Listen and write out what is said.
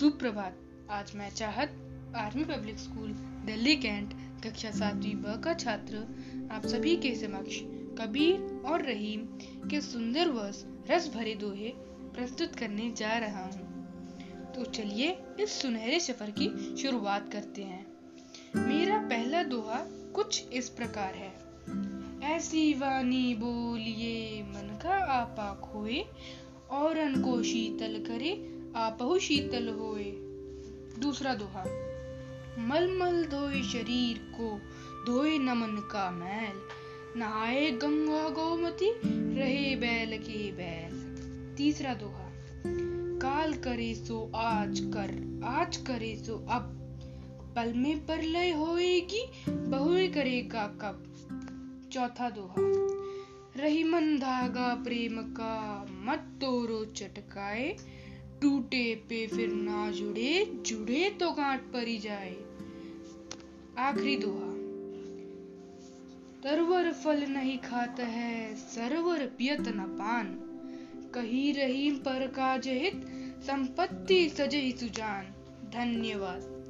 सुप्रभात। आज मैं Chahat army public school Delhi cantt, कक्षा सातवीं ब का छात्र, आप सभी के समक्ष कबीर और रहीम के सुंदर वर्ष, रस भरे दोहे प्रस्तुत करने जा रहा हूँ। तो चलिए इस सुनहरे सफ़र की शुरुआत करते हैं। मेरा पहला दोहा कुछ इस प्रकार है। ऐसी वाणी बोलिए, मन का आपा खोए और को शीतल करे आपहु शीतल होए। दूसरा दोहा मल मल धोए शरीर को, धोए नमन का मैल। नहाए गंगा गोमती, रहे बैल के बैल। तीसरा दोहा, काल करे सो आज कर, आज करे सो अब। पल में परलय होएगी, बहुए करेगा कब। चौथा दोहा, रही मन धागा प्रेम का, मत तोरो चटकाए। टूटे पे फिर ना जुड़े जुड़े तो गांठ पर ही जाए। आखिरी दोहा। तरवर फल नहीं खाता है, सरवर पियत न पान। कही रहीम पर का जहित संपत्ति सजही सुजान। धन्यवाद।